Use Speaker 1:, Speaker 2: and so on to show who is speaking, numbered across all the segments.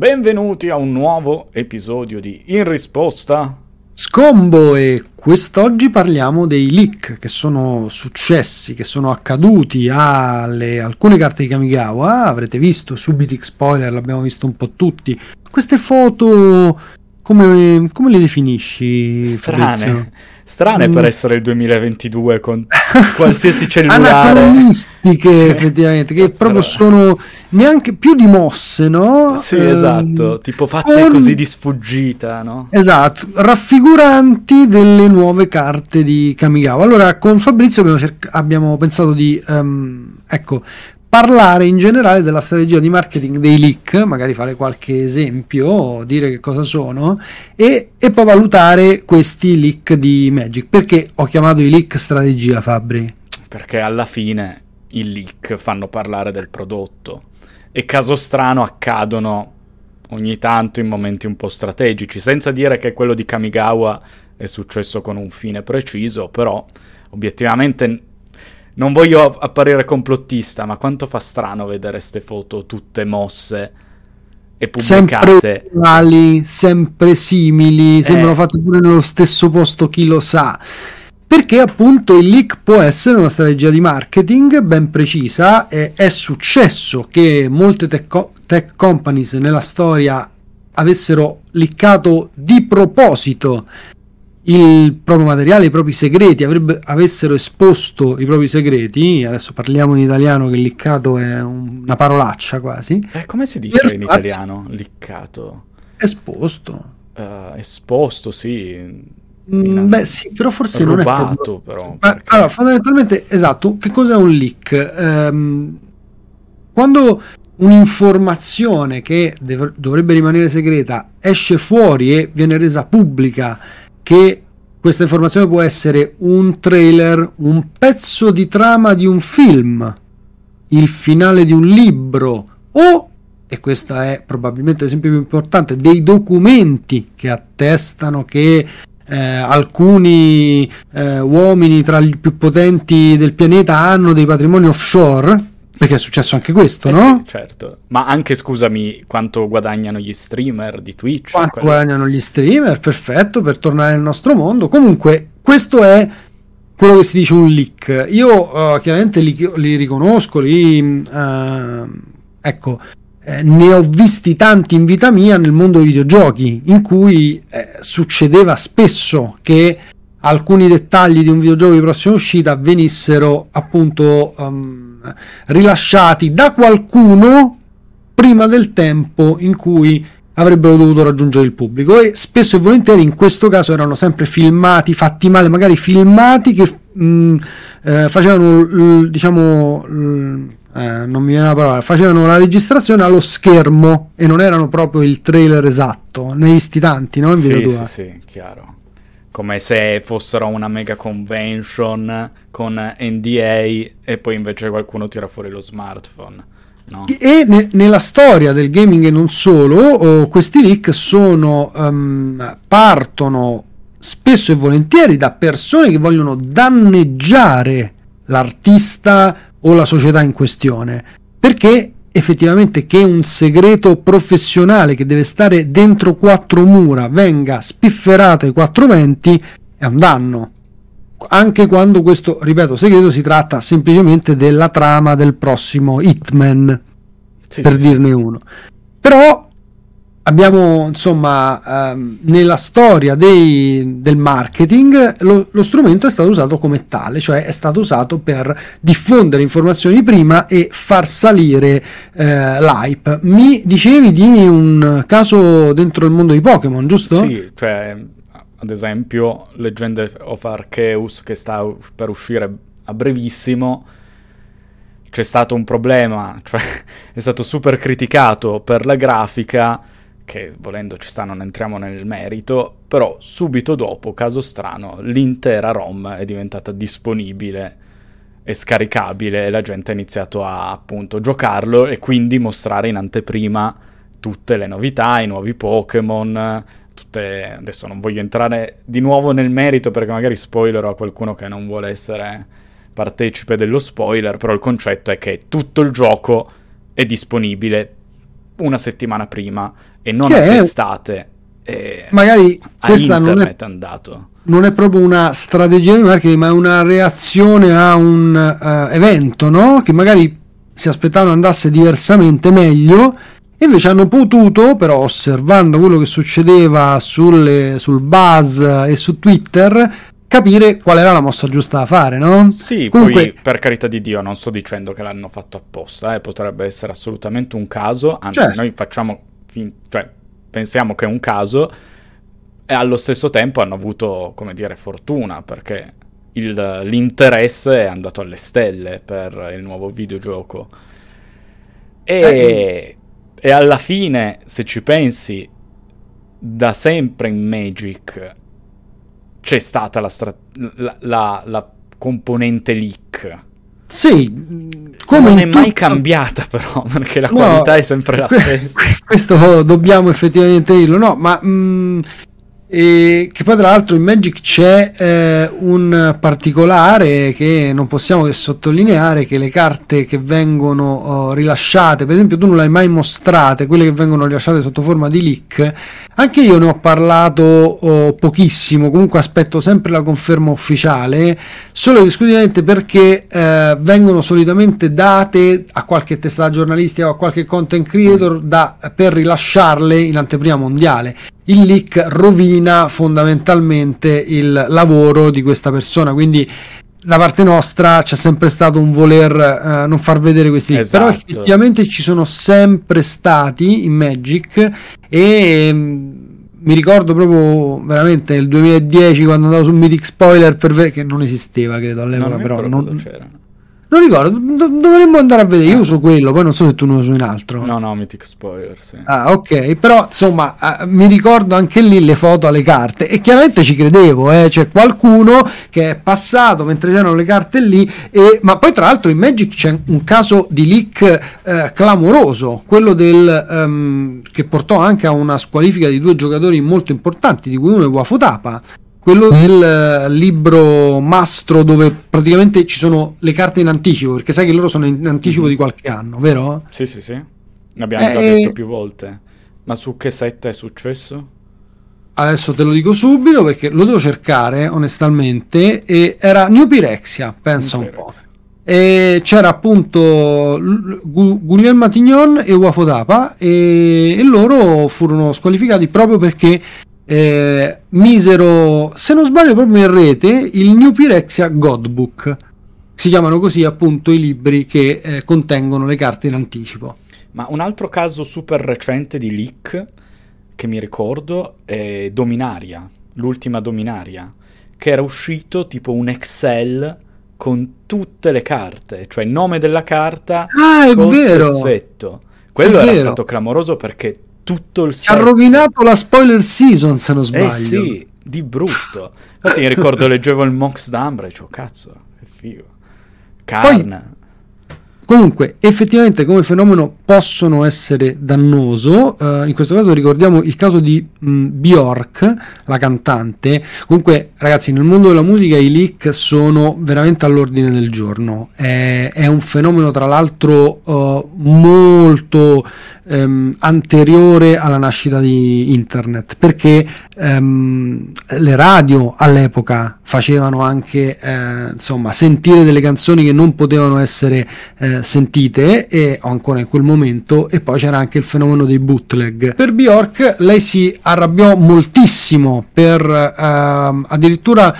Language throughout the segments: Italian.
Speaker 1: Benvenuti a un nuovo episodio di In risposta.
Speaker 2: Scombo e quest'oggi parliamo dei leak che sono successi, che sono accaduti alle alcune carte di Kamigawa. Avrete visto subito spoiler, l'abbiamo visto un po' tutti. Queste foto come, come le definisci?
Speaker 1: Strane.
Speaker 2: Fabrizio?
Speaker 1: Strane
Speaker 2: Mm.
Speaker 1: per essere il 2022 con qualsiasi cellulare.
Speaker 2: Anacronistiche,
Speaker 1: Sì.
Speaker 2: effettivamente, che
Speaker 1: Cazzo,
Speaker 2: proprio sono neanche più di mosse, no?
Speaker 1: Sì,
Speaker 2: Ehm,
Speaker 1: esatto, tipo fatte
Speaker 2: con-
Speaker 1: così di sfuggita, no?
Speaker 2: Esatto, raffiguranti delle nuove carte di Kamigawa. Allora, con Fabrizio abbiamo, cerc- abbiamo pensato di ehm, ecco, parlare in generale della strategia di marketing dei leak, magari fare qualche esempio, dire che cosa sono, e, e poi valutare questi leak di Magic. Perché ho chiamato i leak strategia, Fabri?
Speaker 1: Perché alla fine i leak fanno parlare del prodotto e caso strano accadono ogni tanto in momenti un po' strategici, senza dire che quello di Kamigawa è successo con un fine preciso, però obiettivamente non voglio apparire complottista, ma quanto fa strano vedere queste foto tutte mosse e
Speaker 2: Sempre
Speaker 1: pubblicate.
Speaker 2: uguali, sempre simili, sembrano
Speaker 1: Eh.
Speaker 2: fatte pure nello stesso posto, chi lo sa. Perché appunto il leak può essere una strategia di marketing ben precisa. e è successo che molte tech, co- tech companies nella storia avessero leakato di proposito il proprio materiale, i propri segreti, avrebbe- avessero esposto i propri segreti. Adesso parliamo in italiano, che liccato è un- una parolaccia quasi.
Speaker 1: Eh, come si dice in italiano? Liccato.
Speaker 2: Esposto.
Speaker 1: Eh, esposto, sì.
Speaker 2: Mm, beh, sì, però forse non è
Speaker 1: rubato,
Speaker 2: proprio.
Speaker 1: però. Perché-
Speaker 2: allora, fondamentalmente, esatto, che cos'è un leak? Ehm, quando un'informazione che dev- dovrebbe rimanere segreta esce fuori e viene resa pubblica, che questa informazione può essere un trailer, un pezzo di trama di un film, il finale di un libro o e questo è probabilmente l'esempio più importante, dei documenti che attestano che eh, alcuni eh, uomini tra gli più potenti del pianeta hanno dei patrimoni offshore, perché è successo anche questo,
Speaker 1: Eh
Speaker 2: no?
Speaker 1: sì, certo. Ma anche, scusami, quanto guadagnano gli streamer di Twitch?
Speaker 2: Quanto
Speaker 1: Quelli-
Speaker 2: guadagnano gli streamer, perfetto, per tornare nel nostro mondo. Comunque, questo è quello che si dice un leak. Io eh, chiaramente li, li riconosco, li, eh, ecco, eh, ne ho visti tanti in vita mia nel mondo dei videogiochi, in cui eh, succedeva spesso che alcuni dettagli di un videogioco di prossima uscita venissero appunto ehm, rilasciati da qualcuno prima del tempo in cui avrebbero dovuto raggiungere il pubblico e spesso e volentieri in questo caso erano sempre filmati fatti male magari filmati che mh, eh, facevano diciamo l- eh, non mi viene la parola facevano la registrazione allo schermo e non erano proprio il trailer esatto ne hai visti tanti no? in
Speaker 1: Sì, sì, sì, chiaro. Come se fossero una mega convention con NDA e poi invece qualcuno tira fuori lo smartphone. No?
Speaker 2: E ne- nella storia del gaming e non solo, oh, questi leak sono, ehm, partono spesso e volentieri da persone che vogliono danneggiare l'artista o la società in questione, perché effettivamente che un segreto professionale che deve stare dentro quattro mura venga spifferato ai quattro venti è un danno anche quando questo, ripeto, segreto si tratta semplicemente della trama del prossimo Hitman,
Speaker 1: Sì,
Speaker 2: per
Speaker 1: sì,
Speaker 2: dirne uno. Però abbiamo, insomma, ehm, nella storia dei- del marketing lo, lo strumento è stato usato come tale, cioè è stato usato per diffondere informazioni prima e far salire eh, l'hype. Mi dicevi di un caso dentro il mondo di Pokémon, giusto?
Speaker 1: Sì, cioè, ad esempio, Legend of Arceus che sta per uscire a brevissimo, c'è stato un problema, cioè è stato super criticato per la grafica, che volendo ci sta, non entriamo nel merito, però subito dopo, caso strano, l'intera ROM è diventata disponibile e scaricabile e la gente ha iniziato a appunto giocarlo e quindi mostrare in anteprima tutte le novità, i nuovi Pokémon, tutte... adesso non voglio entrare di nuovo nel merito perché magari spoilerò a qualcuno che non vuole essere partecipe dello spoiler, però il concetto è che tutto il gioco è disponibile una settimana prima e non che attestate.
Speaker 2: È... Magari questa non è,
Speaker 1: andato.
Speaker 2: non è proprio una strategia di marketing, ma è una reazione a un uh, evento, no? Che magari si aspettavano andasse diversamente meglio invece hanno potuto, però osservando quello che succedeva sulle, sul buzz e su Twitter, capire qual era la mossa giusta da fare, no?
Speaker 1: Sì, Comunque... poi per carità di Dio non sto dicendo che l'hanno fatto apposta, eh, potrebbe essere assolutamente un caso, anzi certo. noi facciamo, fin- cioè pensiamo che è un caso e allo stesso tempo hanno avuto, come dire, fortuna perché il, l'interesse è andato alle stelle per il nuovo videogioco. E... Eh, e alla fine, se ci pensi, da sempre in Magic c'è stata la, stra- la, la, la componente leak.
Speaker 2: Sì,
Speaker 1: come non è tutto... mai cambiata però, perché la no, qualità è sempre la stessa.
Speaker 2: Questo dobbiamo effettivamente dirlo, no, ma mh, mm, e che poi tra l'altro in Magic c'è eh, un particolare che non possiamo che sottolineare che le carte che vengono oh, rilasciate per esempio tu non le hai mai mostrate quelle che vengono rilasciate sotto forma di leak. Anche io ne ho parlato oh, pochissimo comunque aspetto sempre la conferma ufficiale solo ed esclusivamente perché eh, vengono solitamente date a qualche testata giornalistica o a qualche content creator da, per rilasciarle in anteprima mondiale il leak rovina fondamentalmente il lavoro di questa persona. Quindi da parte nostra c'è sempre stato un voler uh, non far vedere questi leak, esatto. però effettivamente ci sono sempre stati in Magic e um, mi ricordo proprio veramente nel 2010 quando andavo su Mythic Spoiler per vedere che non esisteva credo all'epoca
Speaker 1: non
Speaker 2: però
Speaker 1: non, c'era
Speaker 2: non ricordo, do- dovremmo andare a vedere. Io ah. uso quello, poi non so se tu ne usi un altro.
Speaker 1: No, no, Mythic Spoiler, sì.
Speaker 2: Ah, ok, però insomma, uh, mi ricordo anche lì le foto alle carte e chiaramente ci credevo, eh? c'è qualcuno che è passato mentre c'erano le carte lì, e... ma poi tra l'altro in Magic c'è un caso di leak uh, clamoroso, quello del, um, che portò anche a una squalifica di due giocatori molto importanti, di cui uno è Wafutapa quello del eh, libro mastro dove praticamente ci sono le carte in anticipo, perché sai che loro sono in anticipo mm-hmm. di qualche anno, vero?
Speaker 1: Sì, sì, sì. Ne abbiamo eh, già detto più volte. Ma su che set è successo?
Speaker 2: Adesso te lo dico subito perché lo devo cercare onestamente. E era New Pyrexia, pensa New un Pyrexia. po'. E c'era appunto Guglielmo Matignon e Uafodapa e, e loro furono squalificati proprio perché eh, misero, se non sbaglio proprio in rete, il New Pyrexia Godbook. Si chiamano così appunto i libri che eh, contengono le carte in anticipo.
Speaker 1: Ma un altro caso super recente di leak che mi ricordo è Dominaria, l'ultima Dominaria, che era uscito tipo un Excel con tutte le carte, cioè il nome della carta,
Speaker 2: ah, è vero.
Speaker 1: effetto. Quello è era vero. stato clamoroso perché tutto il
Speaker 2: set. Ha rovinato la spoiler season, se non sbaglio. Eh
Speaker 1: sì, di brutto. Infatti mi ricordo leggevo il Mox d'Ambra e dicevo, cazzo, che figo. Carna.
Speaker 2: Poi, Comunque, effettivamente come fenomeno possono essere dannoso. Uh, in questo caso ricordiamo il caso di mh, Bjork, la cantante. Comunque, ragazzi, nel mondo della musica i leak sono veramente all'ordine del giorno. È, è un fenomeno, tra l'altro, uh, molto um, anteriore alla nascita di internet, perché um, le radio all'epoca facevano anche eh, insomma sentire delle canzoni che non potevano essere sentite e ancora in quel momento e poi c'era anche il fenomeno dei bootleg. Per Bjork lei si arrabbiò moltissimo per eh, addirittura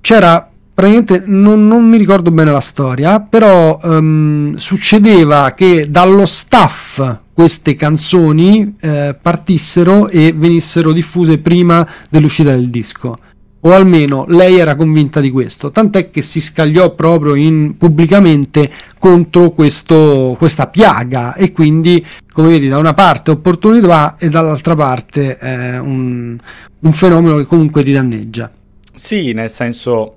Speaker 2: c'era praticamente non, non, mi ricordo bene la storia però um, succedeva che dallo staff queste canzoni eh, partissero e venissero diffuse prima dell'uscita del disco o almeno lei era convinta di questo, tant'è che si scagliò proprio in, pubblicamente contro questo, questa piaga e quindi, come vedi, da una parte opportunità e dall'altra parte eh, un, un fenomeno che comunque ti danneggia.
Speaker 1: Sì, nel senso,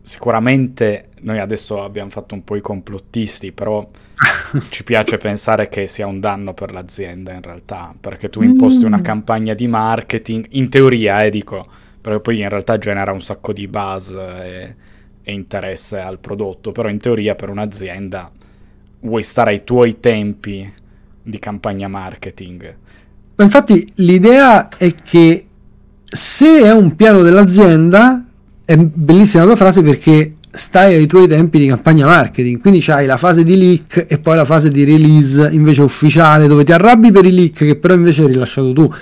Speaker 1: sicuramente noi adesso abbiamo fatto un po' i complottisti, però ci piace pensare che sia un danno per l'azienda in realtà, perché tu imposti una mm. campagna di marketing, in teoria, eh, dico perché poi in realtà genera un sacco di buzz e, e interesse al prodotto, però in teoria per un'azienda vuoi stare ai tuoi tempi di campagna marketing.
Speaker 2: Ma infatti l'idea è che se è un piano dell'azienda, è bellissima la tua frase perché stai ai tuoi tempi di campagna marketing, quindi c'hai la fase di leak e poi la fase di release invece ufficiale dove ti arrabbi per i leak che però invece hai rilasciato tu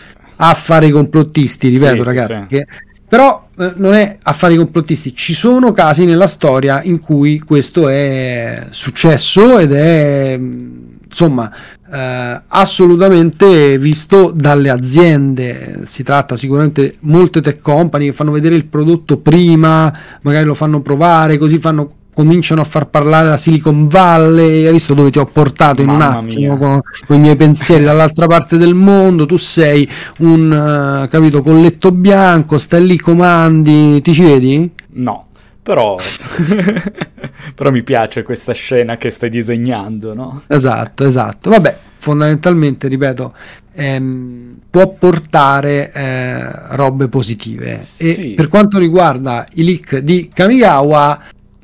Speaker 2: a fare i complottisti, ripeto sì, ragazzi, sì, sì. Però eh, non è a fare i complottisti, ci sono casi nella storia in cui questo è successo ed è insomma eh, assolutamente visto dalle aziende. Si tratta sicuramente molte tech company che fanno vedere il prodotto prima magari lo fanno provare così fanno cominciano a far parlare la Silicon Valley, hai visto dove ti ho portato in Mamma un attimo con, con, i miei pensieri dall'altra parte del mondo, tu sei un uh, capito colletto bianco, stai lì comandi, ti ci vedi?
Speaker 1: No, però Però mi piace questa scena che stai disegnando, no?
Speaker 2: Esatto, esatto. Vabbè, fondamentalmente, ripeto, ehm, può portare eh, robe positive. Sì. E per quanto riguarda i leak di Kamigawa,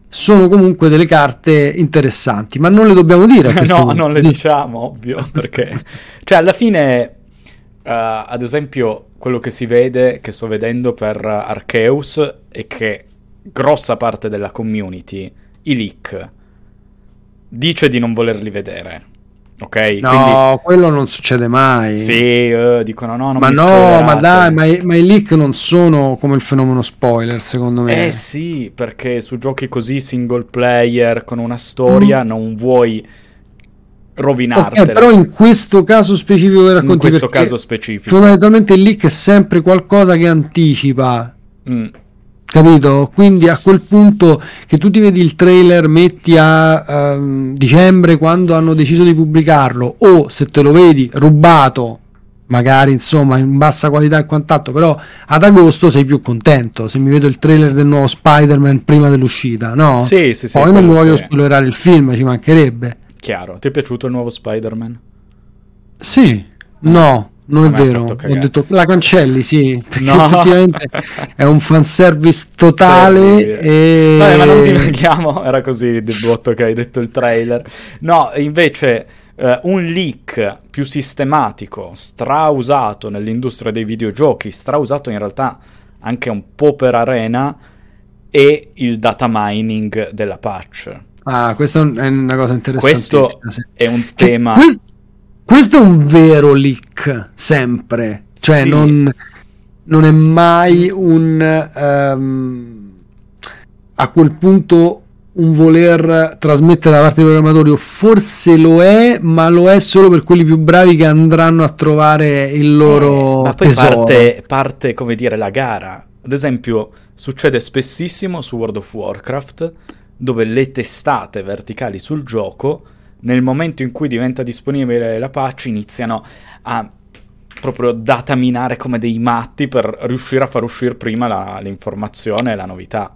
Speaker 2: sono comunque delle carte interessanti, ma non le dobbiamo dire.
Speaker 1: no, punto. non le diciamo, ovvio, perché... cioè, alla fine... Uh, ad esempio, quello che si vede, che sto vedendo per Arceus, è che grossa parte della community i leak dice di non volerli vedere. Ok?
Speaker 2: No, Quindi, quello non succede mai.
Speaker 1: Sì, uh, dicono no, non
Speaker 2: Ma no, ma dai, ma i, ma i, leak non sono come il fenomeno spoiler, secondo me.
Speaker 1: Eh sì, perché su giochi così single player con una storia mm. non vuoi rovinartela. Okay,
Speaker 2: però in questo caso specifico che racconti
Speaker 1: In questo caso specifico.
Speaker 2: Fondamentalmente il leak è sempre qualcosa che anticipa. Mm capito? Quindi a quel punto che tu ti vedi il trailer, metti a um, dicembre quando hanno deciso di pubblicarlo, o se te lo vedi rubato, magari insomma in bassa qualità e quant'altro, però ad agosto sei più contento. Se mi vedo il trailer del nuovo Spider-Man prima dell'uscita, no?
Speaker 1: Sì, sì, sì.
Speaker 2: Poi non mi voglio spoilerare il film, ci mancherebbe.
Speaker 1: Chiaro, ti è piaciuto il nuovo Spider-Man?
Speaker 2: Sì, no. Non è vero, ho detto la cancelli, sì, perché no. effettivamente è un fanservice totale. E...
Speaker 1: Vabbè, ma non dimentichiamo, era così il botto che hai detto il trailer. No, invece eh, un leak più sistematico, strausato nell'industria dei videogiochi, strausato in realtà anche un po' per arena, è il data mining della patch.
Speaker 2: Ah, questa è una cosa interessante.
Speaker 1: Questo è un tema...
Speaker 2: Questo questo è un vero leak, sempre. Cioè, sì. non, non, è mai un... Um, a quel punto un voler trasmettere da parte dei programmatori, o forse lo è, ma lo è solo per quelli più bravi che andranno a trovare il loro eh, ma poi
Speaker 1: parte, parte, come dire, la gara. Ad esempio, succede spessissimo su World of Warcraft, dove le testate verticali sul gioco nel momento in cui diventa disponibile la patch iniziano a proprio dataminare come dei matti per riuscire a far uscire prima la, l'informazione e la novità.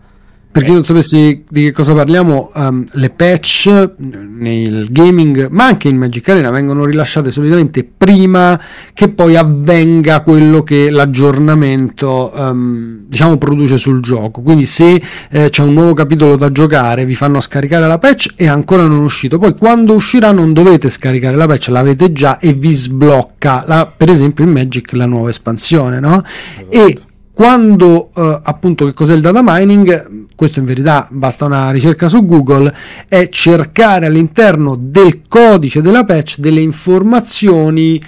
Speaker 2: Per chi non sapessi di che cosa parliamo, um, le patch nel gaming, ma anche in Magic Arena, vengono rilasciate solitamente prima che poi avvenga quello che l'aggiornamento um, diciamo produce sul gioco. Quindi se eh, c'è un nuovo capitolo da giocare, vi fanno scaricare la patch e ancora non è uscito. Poi quando uscirà non dovete scaricare la patch, l'avete già e vi sblocca, la, per esempio in Magic la nuova espansione, no? Esatto. E quando eh, appunto che cos'è il data mining, questo in verità basta una ricerca su Google, è cercare all'interno del codice della patch delle informazioni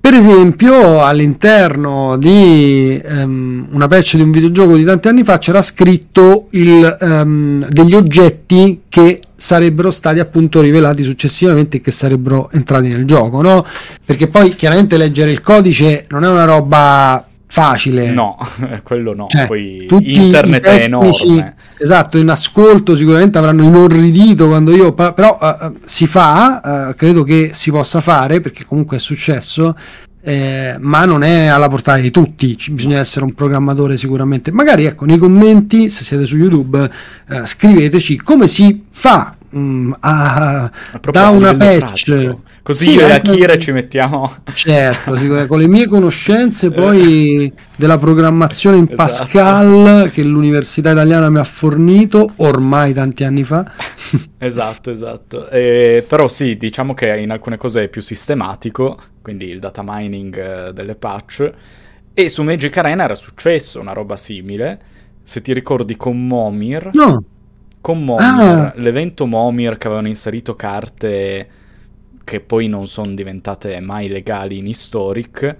Speaker 2: per esempio, all'interno di um, una patch di un videogioco di tanti anni fa c'era scritto il, um, degli oggetti che sarebbero stati appunto rivelati successivamente e che sarebbero entrati nel gioco, no? Perché poi chiaramente leggere il codice non è una roba facile.
Speaker 1: No, quello no. Cioè, Poi internet è enorme.
Speaker 2: Esatto, in ascolto sicuramente avranno inorridito quando io... Però uh, si fa, uh, credo che si possa fare perché comunque è successo. Eh, ma non è alla portata di tutti, Ci bisogna essere un programmatore sicuramente. Magari ecco nei commenti, se siete su YouTube, eh, scriveteci come si fa mh, a, da una patch. Pratico.
Speaker 1: Così sì, io e Akira ci mettiamo.
Speaker 2: Certo, con le mie conoscenze poi della programmazione in esatto. Pascal che l'Università Italiana mi ha fornito ormai tanti anni fa.
Speaker 1: esatto, esatto. Eh, però sì, diciamo che in alcune cose è più sistematico, quindi il data mining eh, delle patch. E su Magic Arena era successo una roba simile. Se ti ricordi con Momir.
Speaker 2: No.
Speaker 1: Con Momir, ah. l'evento Momir che avevano inserito carte che poi non sono diventate mai legali in Historic,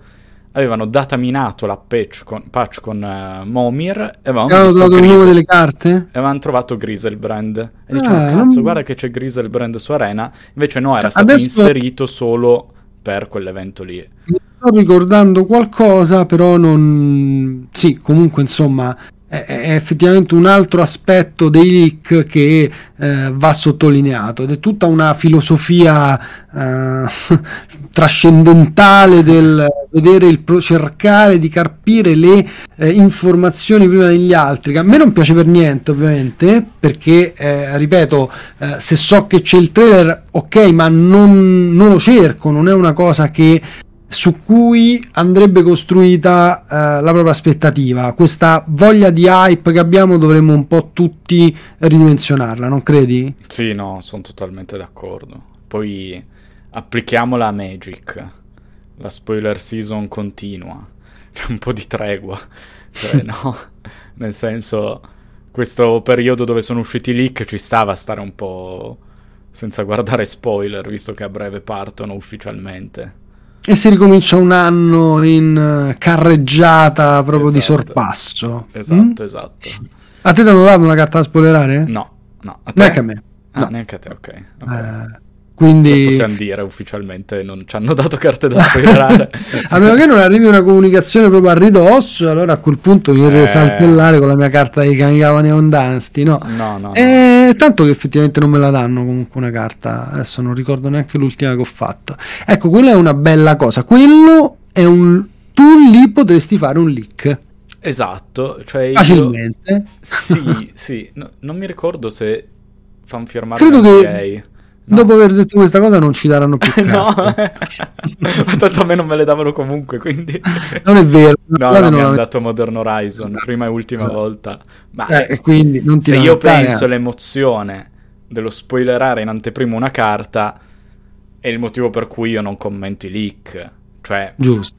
Speaker 1: avevano dataminato la patch con, patch con uh, Momir e avevano
Speaker 2: trovato il nome delle carte? E
Speaker 1: avevano trovato Griselbrand. E dicevano, ah, cazzo, non... guarda che c'è Griselbrand su Arena. Invece no, era stato Adesso... inserito solo per quell'evento lì.
Speaker 2: Mi sto ricordando qualcosa, però non... Sì, comunque insomma è effettivamente un altro aspetto dei leak che eh, va sottolineato ed è tutta una filosofia eh, trascendentale del vedere il pro- cercare di carpire le eh, informazioni prima degli altri che a me non piace per niente ovviamente perché eh, ripeto eh, se so che c'è il trailer ok ma non, non lo cerco non è una cosa che su cui andrebbe costruita eh, la propria aspettativa. Questa voglia di hype che abbiamo dovremmo un po' tutti ridimensionarla, non credi?
Speaker 1: Sì, no, sono totalmente d'accordo. Poi applichiamola a Magic. La spoiler season continua. C'è un po' di tregua. Cioè, no, nel senso, questo periodo dove sono usciti i leak ci stava a stare un po' senza guardare spoiler, visto che a breve partono ufficialmente.
Speaker 2: E si ricomincia un anno in eh, carreggiata proprio esatto. di sorpasso.
Speaker 1: Esatto, mm? esatto.
Speaker 2: A te ti hanno dato una carta da spoilerare?
Speaker 1: No, no.
Speaker 2: A te? Neanche a me.
Speaker 1: Ah, no. neanche a te, ok. okay.
Speaker 2: Eh, quindi...
Speaker 1: possiamo dire ufficialmente, non ci hanno dato carte da spoilerare.
Speaker 2: a meno che non arrivi una comunicazione proprio a ridosso, allora a quel punto mi devo eh... saltellare con la mia carta di Kamigawa Neon Dynasty, no?
Speaker 1: No, no,
Speaker 2: eh, no. Tanto che effettivamente non me la danno comunque una carta, adesso non ricordo neanche l'ultima che ho fatto. Ecco, quella è una bella cosa, quello è un... Tu lì potresti fare un leak.
Speaker 1: Esatto, cioè
Speaker 2: facilmente.
Speaker 1: Io... Sì, sì, no, non mi ricordo se fan firmare
Speaker 2: Credo che No. Dopo aver detto questa cosa non ci daranno più
Speaker 1: no, ma tanto a me non me le davano comunque, quindi...
Speaker 2: non è vero.
Speaker 1: No, no, mi hanno dato Modern Horizon, prima e ultima esatto. volta. Ma
Speaker 2: eh, quindi non ti
Speaker 1: se io penso all'emozione dello spoilerare in anteprima una carta, è il motivo per cui io non commento i leak. Cioè,
Speaker 2: Giusto.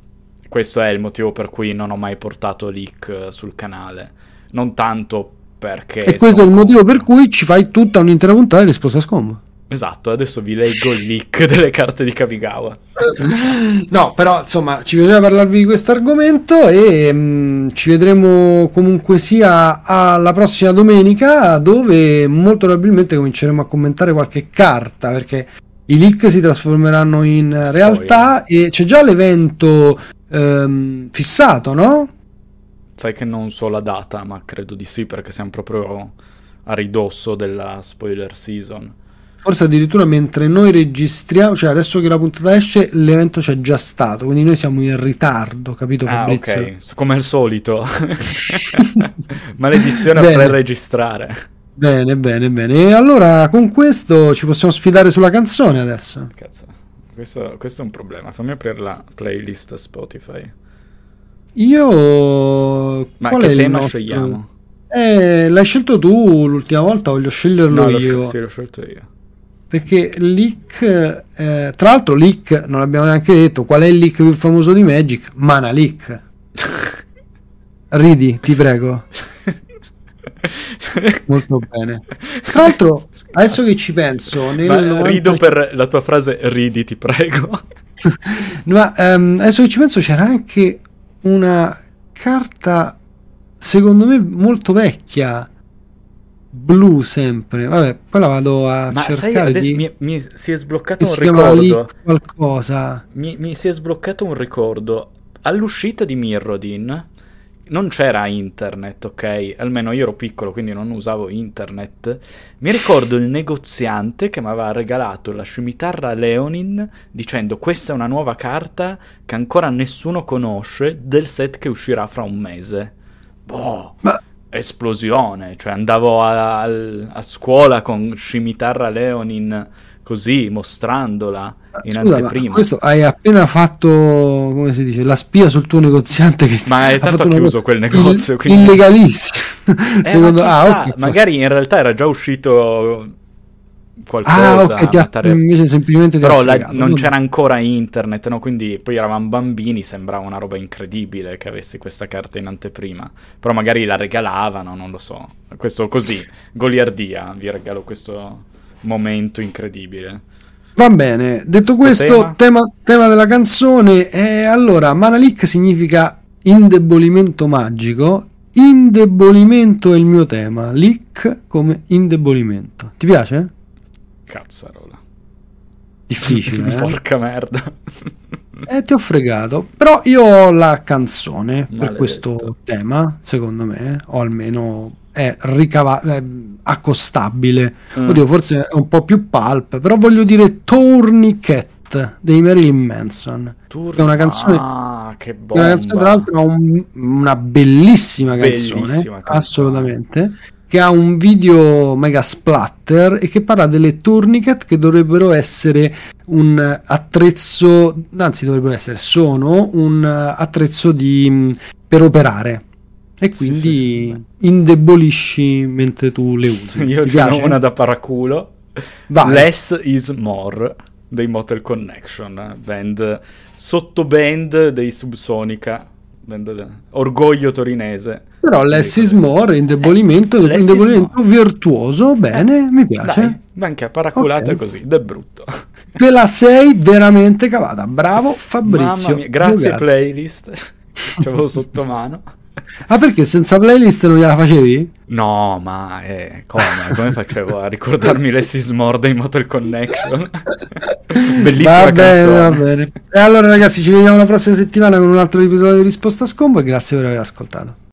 Speaker 1: questo è il motivo per cui non ho mai portato leak sul canale. Non tanto perché...
Speaker 2: E questo è il motivo per cui ci fai tutta un'intera puntata di risposta scomba.
Speaker 1: Esatto, adesso vi leggo il leak delle carte di Kamigawa.
Speaker 2: No, però insomma ci piaceva parlarvi di questo argomento e mh, mm, ci vedremo comunque sia alla prossima domenica dove molto probabilmente cominceremo a commentare qualche carta perché i leak si trasformeranno in Storia. realtà e c'è già l'evento ehm, fissato, no?
Speaker 1: Sai che non so la data, ma credo di sì perché siamo proprio a ridosso della spoiler season.
Speaker 2: Forse addirittura mentre noi registriamo, cioè adesso che la puntata esce, l'evento c'è già stato, quindi noi siamo in ritardo, capito ah, Fabrizio?
Speaker 1: ok, come al solito. Maledizione a pre-registrare.
Speaker 2: Bene, bene, bene. E allora con questo ci possiamo sfidare sulla canzone adesso.
Speaker 1: Cazzo, questo, questo è un problema. Fammi aprire la playlist Spotify.
Speaker 2: Io...
Speaker 1: Ma Qual che tema nostro... scegliamo?
Speaker 2: Eh, l'hai scelto tu l'ultima volta, voglio sceglierlo
Speaker 1: no,
Speaker 2: io.
Speaker 1: L'ho, sì, l'ho scelto io
Speaker 2: perché leak eh, tra l'altro leak non abbiamo neanche detto qual è il leak più famoso di Magic Mana leak. Ridi ti prego. Molto bene. Tra l'altro adesso che ci penso nel
Speaker 1: 90... rido per la tua frase ridi ti prego
Speaker 2: ma um, adesso che ci penso c'era anche una carta secondo me molto vecchia blu sempre. Vabbè, poi la vado a Ma cercare. Sai,
Speaker 1: adesso
Speaker 2: di...
Speaker 1: mi, mi, si è sbloccato un ricordo.
Speaker 2: qualcosa.
Speaker 1: Mi, mi, si è sbloccato un ricordo. All'uscita di Mirrodin non c'era internet, ok? Almeno io ero piccolo, quindi non usavo internet. Mi ricordo il negoziante che mi aveva regalato la scimitarra Leonin dicendo questa è una nuova carta che ancora nessuno conosce del set che uscirà fra un mese. Boh.
Speaker 2: Ma
Speaker 1: esplosione, cioè andavo a, a scuola con scimitarra Leonin così, mostrandola in
Speaker 2: Scusa,
Speaker 1: anteprima.
Speaker 2: questo hai appena fatto, come si dice, la spia sul tuo negoziante che
Speaker 1: Ma è tanto chiuso quel negozio, quindi-
Speaker 2: Illegalissimo.
Speaker 1: Eh,
Speaker 2: Secondo...
Speaker 1: ma
Speaker 2: ah,
Speaker 1: chissà,
Speaker 2: ok,
Speaker 1: magari in realtà era già uscito
Speaker 2: Ah,
Speaker 1: qualcosa.
Speaker 2: ok, ti ha-
Speaker 1: mettere-
Speaker 2: invece semplicemente
Speaker 1: Però la- non c'era ancora internet, no? Quindi poi eravamo bambini, sembrava una roba incredibile che avessi questa carta in anteprima. Però magari la regalavano, non lo so. Questo così, goliardia, vi regalo questo momento incredibile.
Speaker 2: Va bene, detto
Speaker 1: Sto
Speaker 2: questo,
Speaker 1: tema?
Speaker 2: tema, tema della canzone, eh, allora, Manalik significa indebolimento magico, indebolimento è il mio tema, lick come indebolimento. Ti piace?
Speaker 1: Cazzarola.
Speaker 2: Difficile, eh?
Speaker 1: Porca merda.
Speaker 2: Eh, ti ho fregato, però io ho la canzone per
Speaker 1: Maledetto.
Speaker 2: questo tema, secondo me, o almeno è ricava- è accostabile.
Speaker 1: Mm.
Speaker 2: Oddio, forse è un po' più pulp, però voglio dire Tourniquet dei Marilyn Manson.
Speaker 1: Tur-
Speaker 2: È una canzone-
Speaker 1: Ah, che
Speaker 2: È
Speaker 1: bomba.
Speaker 2: Una canzone, tra l'altro, un- una bellissima canzone,
Speaker 1: Bellissima canzone.
Speaker 2: assolutamente, che ha un video mega splatter e che parla delle tourniquet che dovrebbero essere un attrezzo, anzi dovrebbero essere, sono un attrezzo di, per operare. E
Speaker 1: Sì,
Speaker 2: quindi
Speaker 1: sì, sì,
Speaker 2: indebolisci mentre tu le usi.
Speaker 1: Io
Speaker 2: Ti piace?
Speaker 1: una da paraculo.
Speaker 2: Vai.
Speaker 1: Less is more dei Motel Connection, band sottoband dei Subsonica, band orgoglio torinese.
Speaker 2: Però less is more, indebolimento,
Speaker 1: Eh,
Speaker 2: indebolimento virtuoso, bene, mi piace.
Speaker 1: Dai, a paraculato
Speaker 2: Ok.
Speaker 1: è così, è brutto.
Speaker 2: Te la sei veramente cavata. Bravo Fabrizio.
Speaker 1: Mia, grazie
Speaker 2: Giocato.
Speaker 1: playlist. Ci avevo sotto mano.
Speaker 2: Ah, perché senza playlist non gliela facevi?
Speaker 1: No, ma eh, come? Come facevo a ricordarmi Less is more dei Motel Connection? Bellissima
Speaker 2: va bene,
Speaker 1: canzone.
Speaker 2: va bene. E allora ragazzi, ci vediamo la prossima settimana con un altro episodio di Risposta a Scombo e grazie per aver ascoltato.